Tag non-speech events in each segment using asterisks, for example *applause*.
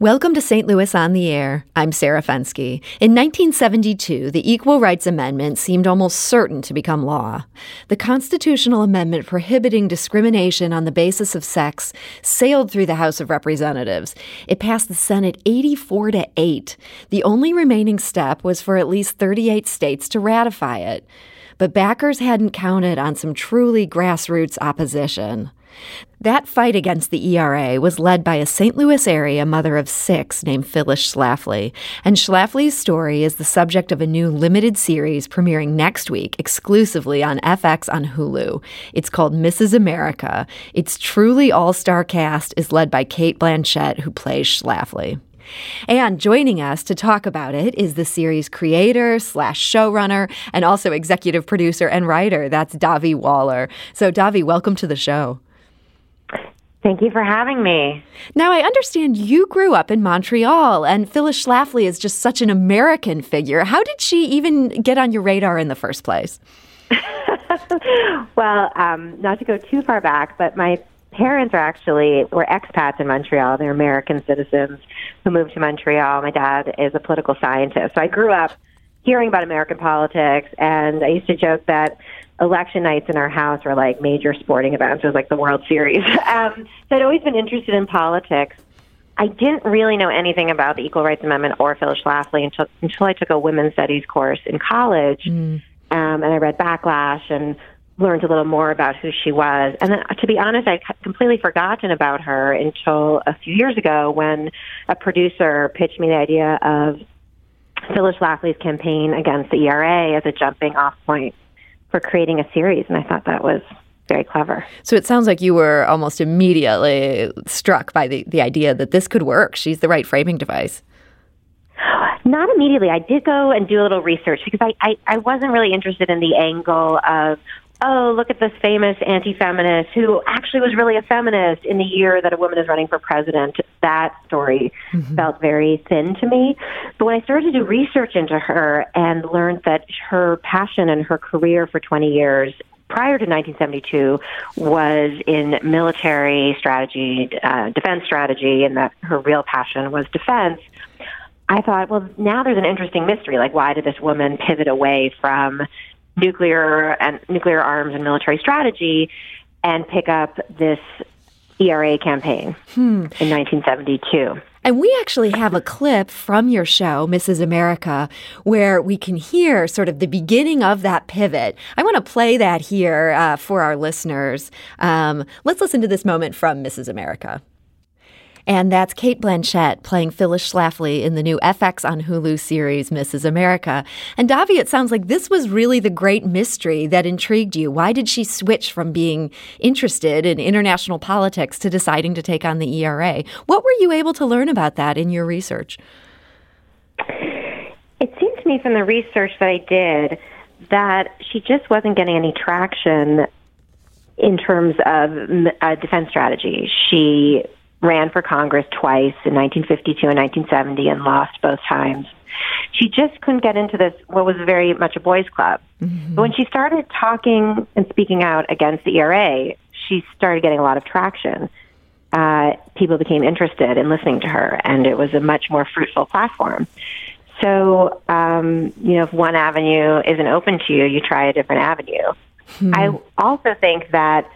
Welcome to St. Louis on the Air. I'm Sarah Fenske. In 1972, the Equal Rights Amendment seemed almost certain to become law. The constitutional amendment prohibiting discrimination on the basis of sex sailed through the House of Representatives. It passed the Senate 84 to 8. The only remaining step was for at least 38 states to ratify it. But backers hadn't counted on some truly grassroots opposition. That fight against the ERA was led by a St. Louis area mother of six named Phyllis Schlafly. And Schlafly's story is the subject of a new limited series premiering next week exclusively on FX on Hulu. It's called Mrs. America. Its truly all star cast is led by Cate Blanchett, who plays Schlafly. And joining us to talk about it is the series creator slash showrunner and also executive producer and writer. That's Dahvi Waller. So, Dahvi, welcome to the show. Thank you for having me. Now, I understand you grew up in Montreal, and Phyllis Schlafly is just such an American figure. How did she even get on your radar in the first place? *laughs* well, um, not to go too far back, but my parents are actually were expats in Montreal. They're American citizens who moved to Montreal. My dad is a political scientist, so I grew up hearing about American politics, and I used to joke that election nights in our house were like major sporting events. It was like the World Series. *laughs* um, so I'd always been interested in politics. I didn't really know anything about the Equal Rights Amendment or Phyllis Schlafly until, until I took a women's studies course in college. Mm. Um, and I read Backlash and learned a little more about who she was. And then, to be honest, I'd completely forgotten about her until a few years ago when a producer pitched me the idea of Phyllis Schlafly's campaign against the ERA as a jumping off point for creating a series, and I thought that was very clever. So it sounds like you were almost immediately struck by the, the idea that this could work. She's the right framing device. *gasps* Not immediately. I did go and do a little research because I, I, I wasn't really interested in the angle of, oh, look at this famous anti feminist who actually was really a feminist in the year that a woman is running for president. That story mm-hmm. felt very thin to me. But when I started to do research into her and learned that her passion and her career for 20 years prior to 1972 was in military strategy, uh, defense strategy, and that her real passion was defense. I thought, well, now there's an interesting mystery. Like, why did this woman pivot away from nuclear and nuclear arms and military strategy and pick up this ERA campaign hmm. in 1972. And we actually have a clip from your show, Mrs. America, where we can hear sort of the beginning of that pivot. I want to play that here uh, for our listeners. Um, let's listen to this moment from Mrs. America. And that's Cate Blanchett playing Phyllis Schlafly in the new FX on Hulu series, Mrs. America. And Dahvi, it sounds like this was really the great mystery that intrigued you. Why did she switch from being interested in international politics to deciding to take on the ERA? What were you able to learn about that in your research? It seemed to me from the research that I did that she just wasn't getting any traction in terms of a uh, defense strategy. She ran for Congress twice in 1952 and 1970 and lost both times. She just couldn't get into this, what was very much a boys' club. Mm-hmm. But when she started talking and speaking out against the ERA, she started getting a lot of traction. Uh, people became interested in listening to her, and it was a much more fruitful platform. So, um, you know, if one avenue isn't open to you, you try a different avenue. Hmm. I also think that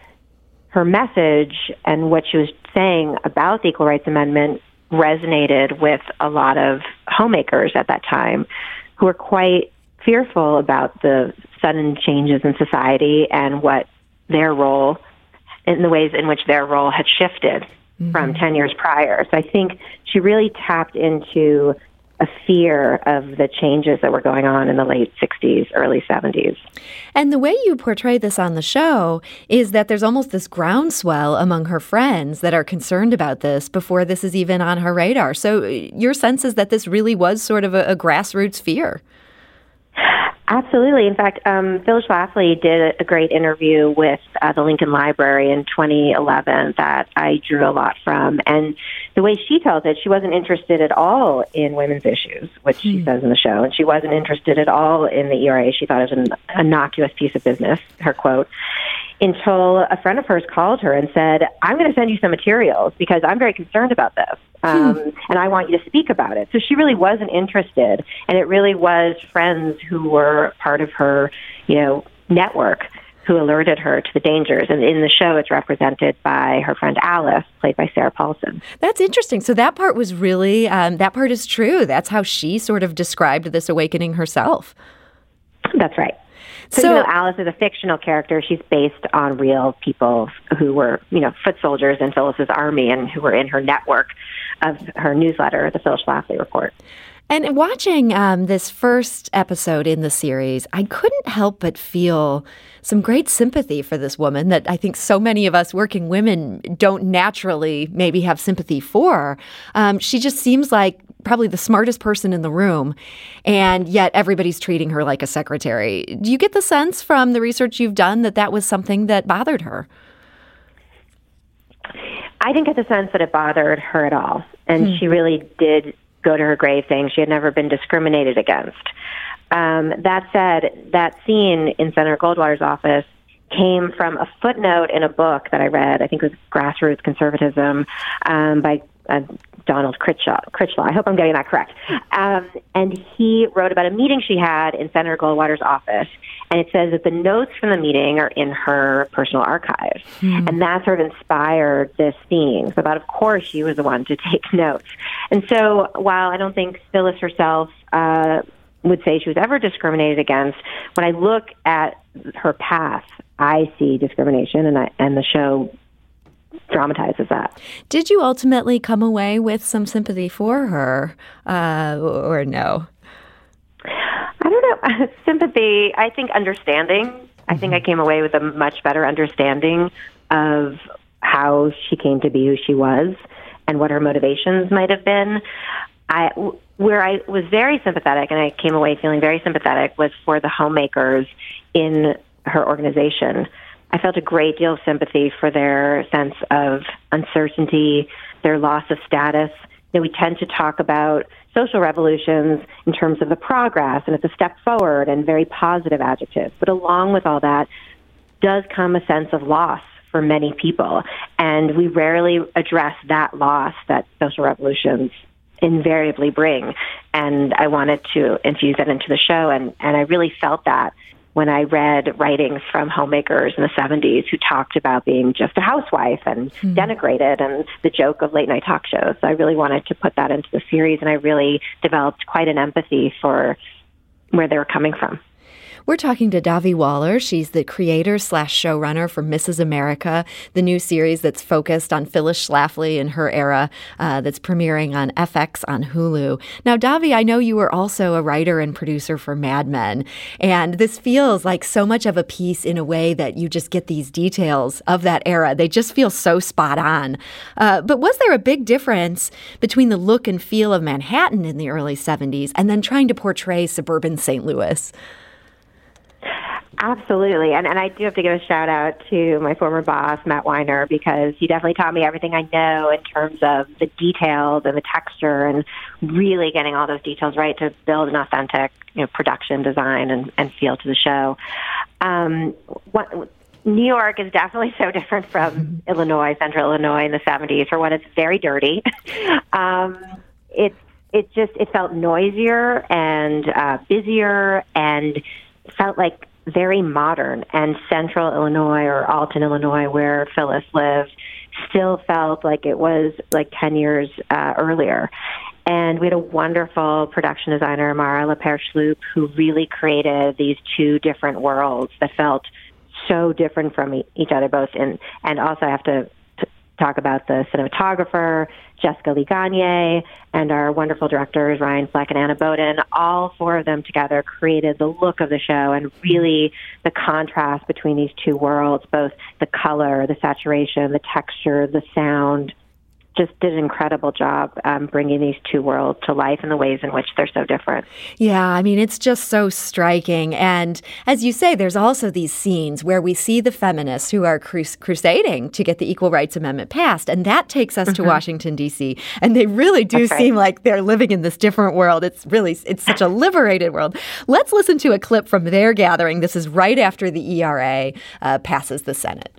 her message and what she was saying about the Equal Rights Amendment resonated with a lot of homemakers at that time who were quite fearful about the sudden changes in society and what their role in the ways in which their role had shifted mm-hmm. from 10 years prior. So I think she really tapped into a fear of the changes that were going on in the late 60s, early 70s. And the way you portray this on the show is that there's almost this groundswell among her friends that are concerned about this before this is even on her radar. So uh, your sense is that this really was sort of a, a grassroots fear. Absolutely. In fact, um, Phil Schlafly did a great interview with uh, the Lincoln Library in 2011 that I drew a lot from. And the way she tells it, she wasn't interested at all in women's issues, which she hmm. says in the show, and she wasn't interested at all in the ERA. She thought it was an innocuous piece of business, her quote, until a friend of hers called her and said, I'm going to send you some materials because I'm very concerned about this. Um, hmm. and I want you to speak about it. So she really wasn't interested, and it really was friends who were part of her, you know, network who alerted her to the dangers. And in the show, it's represented by her friend Alice, played by Sarah Paulson. That's interesting. So that part was really, um, that part is true. That's how she sort of described this awakening herself. That's right. So, so you know, Alice is a fictional character. She's based on real people who were, you know, foot soldiers in Phyllis's army and who were in her network of her newsletter, the Phyllis Schlafly Report. And watching um, this first episode in the series, I couldn't help but feel some great sympathy for this woman that I think so many of us working women don't naturally maybe have sympathy for. Um, she just seems like probably the smartest person in the room, and yet everybody's treating her like a secretary. Do you get the sense from the research you've done that that was something that bothered her? I didn't get the sense that it bothered her at all. And hmm. she really did go to her grave saying she had never been discriminated against. Um, that said, that scene in Senator Goldwater's office came from a footnote in a book that I read. I think it was Grassroots Conservatism um, by uh, Donald. Critchlow. I hope I'm getting that correct. Um, and he wrote about a meeting she had in Senator Goldwater's office. And it says that the notes from the meeting are in her personal archives. Mm. And that sort of inspired this theme. So that, of course, she was the one to *laughs* take notes. And so while I don't think Phyllis herself uh, would say she was ever discriminated against, when I look at her path, I see discrimination, and I, and the show dramatizes that. Did you ultimately come away with some sympathy for her, uh, or no? I don't know. *laughs* sympathy. I think understanding. Mm-hmm. I think I mm-hmm. came away with a much better understanding of how she came to be who she was and what her motivations might have been. I where I was very sympathetic and I came away feeling very sympathetic was for the homemakers in her organization. I felt a great deal of sympathy for their sense of uncertainty, their loss of status. You know, we tend to talk about social revolutions in terms of the progress and it's a step forward and very positive adjectives. But along with all that does come a sense of loss for many people. And we rarely address that loss that social revolutions invariably bring. And I wanted to infuse that into the show, and, and I really felt that when I read writings from homemakers in the 70s who talked about being just a housewife and mm-hmm. denigrated and the joke of late night talk shows. So I really wanted to put that into the series, and I really developed quite an empathy for where they were coming from. We're talking to Dahvi Waller. She's the creator slash showrunner for Mrs. America, the new series that's focused on Phyllis Schlafly and her era uh, that's premiering on FX on Hulu. Now, Dahvi, I know you were also a writer and producer for Mad Men, and this feels like so much of a piece in a way that you just get these details of that era. They just feel so spot on. Uh, but was there a big difference between the look and feel of Manhattan in the early 70s and then trying to portray suburban St. Louis? Absolutely. And, and I do have to give a shout out to my former boss, Matt Weiner, because he definitely taught me everything I know in terms of the details and the texture and really getting all those details right to build an authentic you know, production design and, and feel to the show. Um, what, New York is definitely so different from mm-hmm. Illinois, central Illinois in the 70s. For one, it's very dirty. *laughs* um, it's it just it felt noisier and uh, busier and felt like very modern and central Illinois or Alton, Illinois, where Phyllis lived, still felt like it was like 10 years uh, earlier. And we had a wonderful production designer, Mara LaPerche who really created these two different worlds that felt so different from each other, both in, and also I have to talk about the cinematographer, Jessica Lee Gagne, and our wonderful directors, Ryan Fleck and Anna Boden. All four of them together created the look of the show and really the contrast between these two worlds, both the color, the saturation, the texture, the sound, just did an incredible job um, bringing these two worlds to life in the ways in which they're so different. Yeah, I mean, it's just so striking. And as you say, there's also these scenes where we see the feminists who are crus- crusading to get the Equal Rights Amendment passed. And that takes us mm-hmm. to Washington, D.C. And they really do seem like they're living in this different world. It's really, it's such a *laughs* liberated world. Let's listen to a clip from their gathering. This is right after the ERA uh, passes the Senate.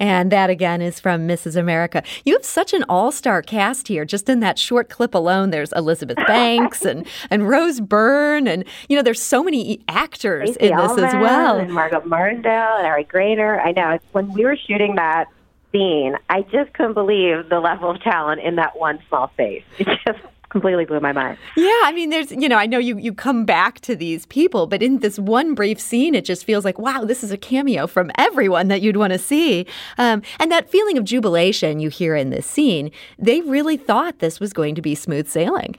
And that again is from Mrs. America. You have such an all star cast here. Just in that short clip alone, there's Elizabeth *laughs* Banks and, and Rose Byrne. And, you know, there's so many actors Tracey in this Ullman as well. And Margo Martindale and Ari Graynor. I know. When we were shooting that scene, I just couldn't believe the level of talent in that one small space. *laughs* It just completely blew my mind. Yeah, I mean, there's, you know, I know you, you come back to these people, but in this one brief scene, it just feels like, wow, this is a cameo from everyone that you'd want to see. Um, and that feeling of jubilation you hear in this scene, they really thought this was going to be smooth sailing.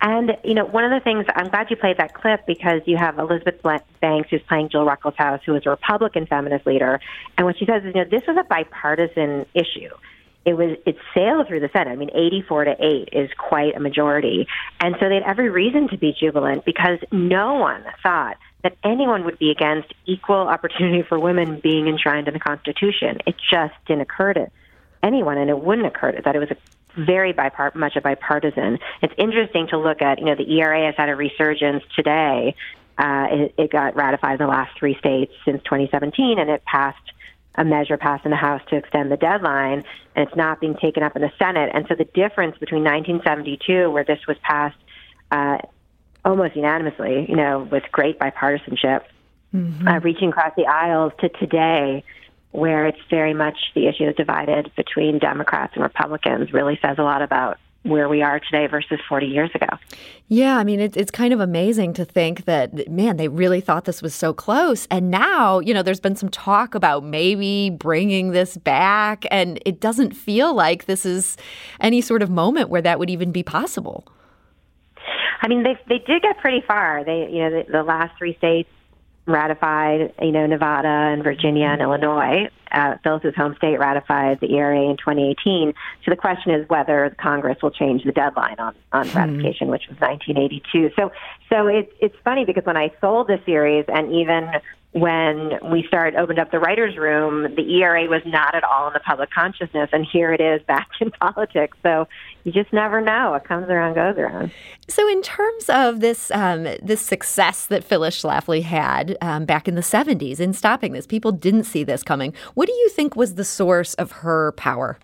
And, you know, one of the things, I'm glad you played that clip because you have Elizabeth Banks, who's playing Jill Ruckelshaus, who is a Republican feminist leader. And what she says is, you know, this was a bipartisan issue. It was it sailed through the Senate. I mean, 84 to 8 is quite a majority. And so they had every reason to be jubilant because no one thought that anyone would be against equal opportunity for women being enshrined in the Constitution. It just didn't occur to anyone, and it wouldn't occur to that it was a very bipart- much a bipartisan. It's interesting to look at, you know, the ERA has had a resurgence today. Uh, it, it got ratified in the last three states since 2017, and it passed a measure passed in the House to extend the deadline, and it's not being taken up in the Senate. And so the difference between 1972, where this was passed uh, almost unanimously, you know, with great bipartisanship, mm-hmm. uh, reaching across the aisles, to today, where it's very much the issue is divided between Democrats and Republicans, really says a lot about where we are today versus 40 years ago. Yeah, I mean, it, it's kind of amazing to think that, man, they really thought this was so close. And now, you know, there's been some talk about maybe bringing this back, and it doesn't feel like this is any sort of moment where that would even be possible. I mean, they they did get pretty far. They, you know, the, the last three states ratified, you know, Nevada and Virginia and Illinois. Uh, Phyllis's home state ratified the ERA in 2018. So the question is whether Congress will change the deadline on, on hmm. ratification, which was 1982. So, so it's it's funny because when I sold the series, and even when we started opened up the writers' room, the ERA was not at all in the public consciousness, and here it is back *laughs* in politics. So you just never know. What comes around goes around. So, in terms of this um, this success that Phyllis Schlafly had um, back in the '70s in stopping this, people didn't see this coming. What do you think was the source of her power?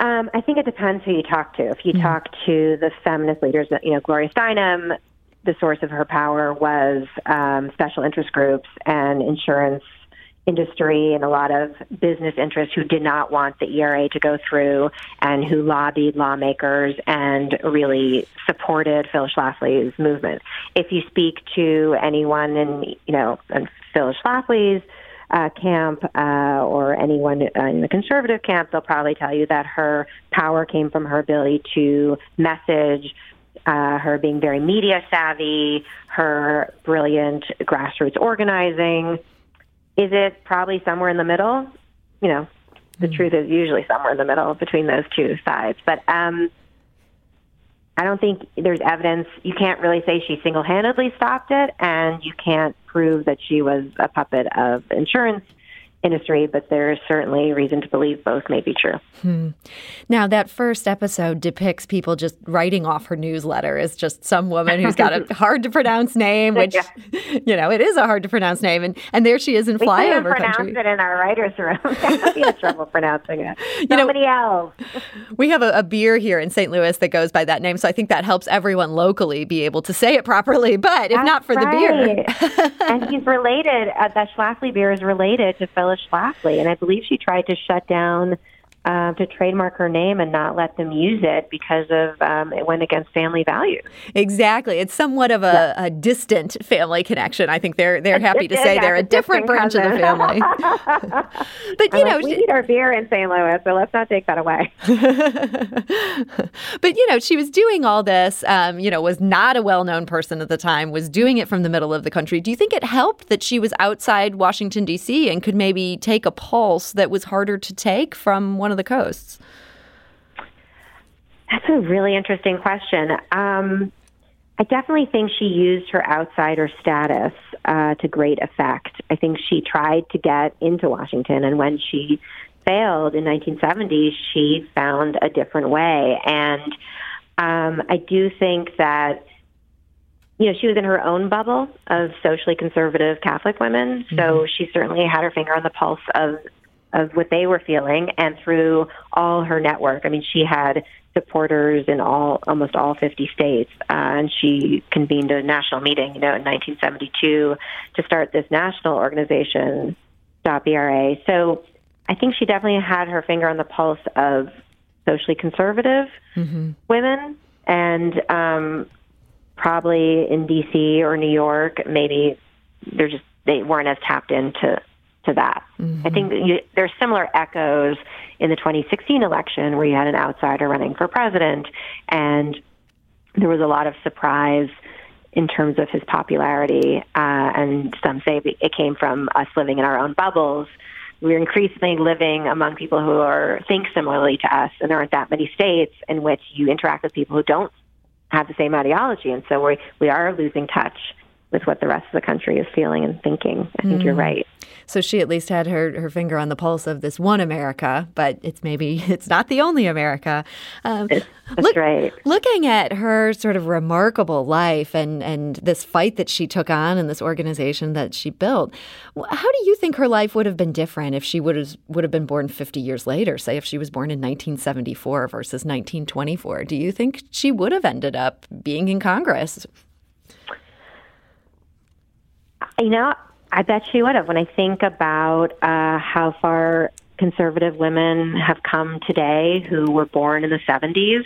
Um, I think it depends who you talk to. If you mm-hmm. talk to the feminist leaders, you know, Gloria Steinem, the source of her power was um, special interest groups and insurance industry and a lot of business interests who did not want the ERA to go through and who lobbied lawmakers and really supported Phil Schlafly's movement. If you speak to anyone in, you know, Phil Schlafly's uh, camp uh, or anyone in the conservative camp, they'll probably tell you that her power came from her ability to message uh, her being very media savvy, her brilliant grassroots organizing. Is it probably somewhere in the middle? You know, the mm. truth is usually somewhere in the middle between those two sides. But um, I don't think there's evidence. You can't really say she single handedly stopped it, and you can't prove that she was a puppet of insurance industry, but there is certainly reason to believe both may be true. Hmm. Now, that first episode depicts people just writing off her newsletter as just some woman who's got a *laughs* hard to pronounce name, which, yeah. *laughs* you know, it is a hard to pronounce name. And, and there she is in we flyover pronounce country. it in our writer's room. *laughs* we had trouble pronouncing it. You Somebody know, else. we have a, a, beer here in St. Louis that goes by that name. So I think that helps everyone locally be able to say it properly. But if That's not for right. the beer. and he's related, uh, that Schlafly beer is related to Phyllis Schlafly. And I believe she tried to shut down uh, to trademark her name and not let them use it because of um, it went against family values. Exactly, it's somewhat of a, yeah. a distant family connection. I think they're they're happy to say yeah, they're a different, branch of the family. *laughs* but you know, like, we need our beer in St. Louis, so let's not take that away. *laughs* but you know, she was doing all this. Um, you know, was not a well-known person at the time. Was doing it from the middle of the country. Do you think it helped that she was outside Washington D.C. and could maybe take a pulse that was harder to take from one of the coasts? That's a really interesting question. Um, I definitely think she used her outsider status uh, to great effect. I think she tried to get into Washington, and when she failed in 1970, she found a different way. And um, I do think that you know, she was in her own bubble of socially conservative Catholic women, so mm-hmm. she certainly had her finger on the pulse of of what they were feeling, and through all her network. I mean, she had supporters in all almost all 50 states, uh, and she convened a national meeting, you know, in 1972 to start this national organization, Stop ERA. So I think she definitely had her finger on the pulse of socially conservative mm-hmm. women, and um, probably in D.C. or New York, maybe they're just they weren't as tapped into to that. Mm-hmm. I think you, there's similar echoes in the 2016 election where you had an outsider running for president, and there was a lot of surprise in terms of his popularity. Uh, and some say it came from us living in our own bubbles. We're increasingly living among people who are think similarly to us, and there aren't that many states in which you interact with people who don't have the same ideology, and so we we are losing touch with what the rest of the country is feeling and thinking. I think mm. you're right. So she at least had her, her finger on the pulse of this one America, but it's maybe *laughs* it's not the only America. Um, That's look, right. Looking at her sort of remarkable life and and this fight that she took on and this organization that she built, how do you think her life would have been different if she would have would have been born 50 years later? Say if she was born in 1974 versus 1924, do you think she would have ended up being in Congress? You know, I bet she would have. When I think about uh, how far conservative women have come today who were born in the 70s,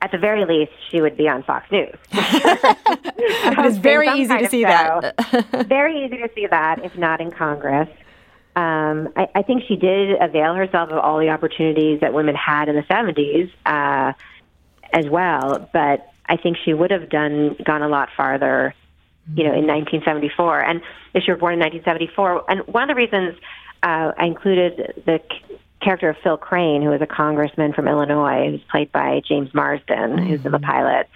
at the very least, she would be on Fox News. *laughs* *laughs* it is very easy to see that. *laughs* very easy to see that, if not in Congress. Um, I, I think she did avail herself of all the opportunities that women had in the 70s uh, as well, but I think she would have done gone a lot farther you know, in 1974. And if you were born in 1974, and one of the reasons uh, I included the c- character of Phil Crane, who is a congressman from Illinois, who's played by James Marsden, mm-hmm. who's in the pilot,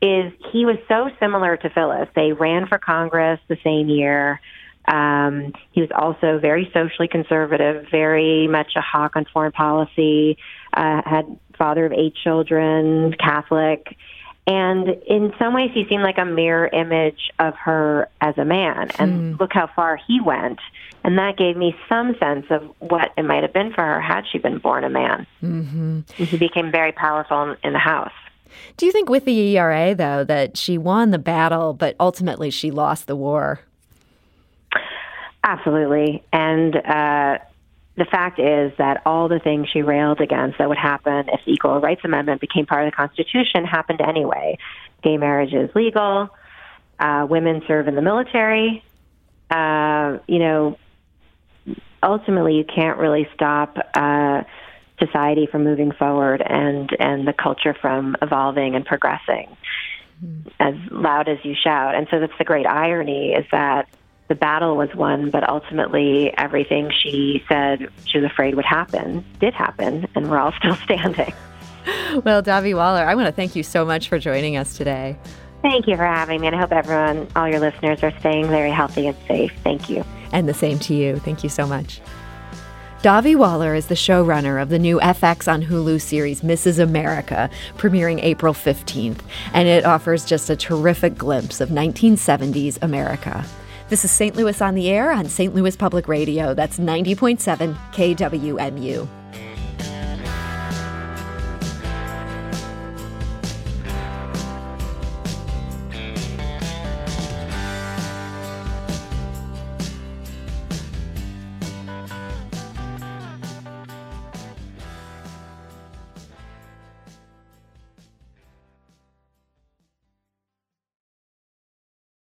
is he was so similar to Phyllis. They ran for Congress the same year. Um, he was also very socially conservative, very much a hawk on foreign policy. Uh, had father of eight children, Catholic and in some ways, he seemed like a mirror image of her as a man. And mm. look how far he went. And that gave me some sense of what it might have been for her had she been born a man. Mm-hmm. he became very powerful in the house. Do you think with the ERA, though, that she won the battle, but ultimately she lost the war? Absolutely. And uh, the fact is that all the things she railed against that would happen if the Equal Rights Amendment became part of the Constitution happened anyway. Gay marriage is legal. Uh, women serve in the military. Uh, you know, ultimately, you can't really stop uh, society from moving forward and and the culture from evolving and progressing mm-hmm. as loud as you shout. And so that's the great irony is that the battle was won, but ultimately everything she said she was afraid would happen did happen, and we're all *laughs* still standing. Well, Dahvi Waller, I want to thank you so much for joining us today. Thank you for having me, and I hope everyone, all your listeners, are staying very healthy and safe. Thank you. And the same to you. Thank you so much. Dahvi Waller is the showrunner of the new FX on Hulu series Mrs. America, premiering April 15th, and it offers just a terrific glimpse of 1970s America. This is St. Louis on the Air on St. Louis Public Radio. That's 90.7 KWMU.